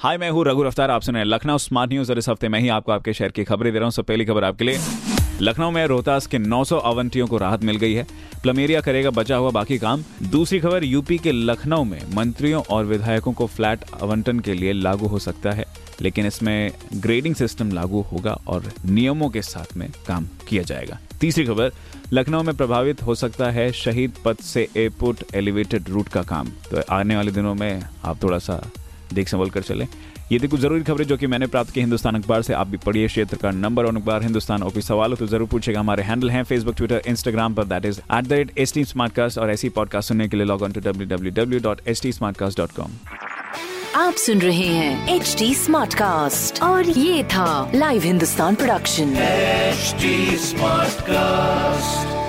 हाय, मैं हूँ रघु अफ्तार आप सुन रहे हैं लखनऊ स्मार्ट न्यूज़ और इस हफ़्ते मैं ही आपको आपके शहर की खबरें दे रहा हूँ। सब पहली खबर आपके लिए। लखनऊ में रोहतास के 900 आवंटियों को राहत मिल गई है। प्लमेरिया करेगा बचा हुआ बाकी काम। दूसरी खबर, यूपी के लखनऊ में मंत्रियों और विधायकों को फ्लैट आवंटन के लिए लागू हो सकता है, लेकिन इसमें ग्रेडिंग सिस्टम लागू होगा और नियमों के साथ में काम किया जाएगा। तीसरी खबर, लखनऊ में प्रभावित हो सकता है शहीद पथ से एयरपोर्ट एलिवेटेड रूट का काम। तो आने वाले दिनों में आप थोड़ा सा देख संभल कर चलें। ये थी कुछ ज़रूरी खबरें जो कि मैंने प्राप्त की हिंदुस्तान अखबार से। आप भी पढ़िए क्षेत्र का नंबर और अखबार हिंदुस्तान और कोई सवाल हो तो ज़रूर पूछेगा। हमारे हैंडल हैं फेसबुक ट्विटर इंस्टाग्राम पर that is at the rate H T smartcast और ऐसी पॉडकास्ट सुनने के लिए log on to W W W dot H T smartcast dot com आप सुन रहे हैं एच टी स्मार्ट कास्ट और ये था live Hindustan production HD Smartcast.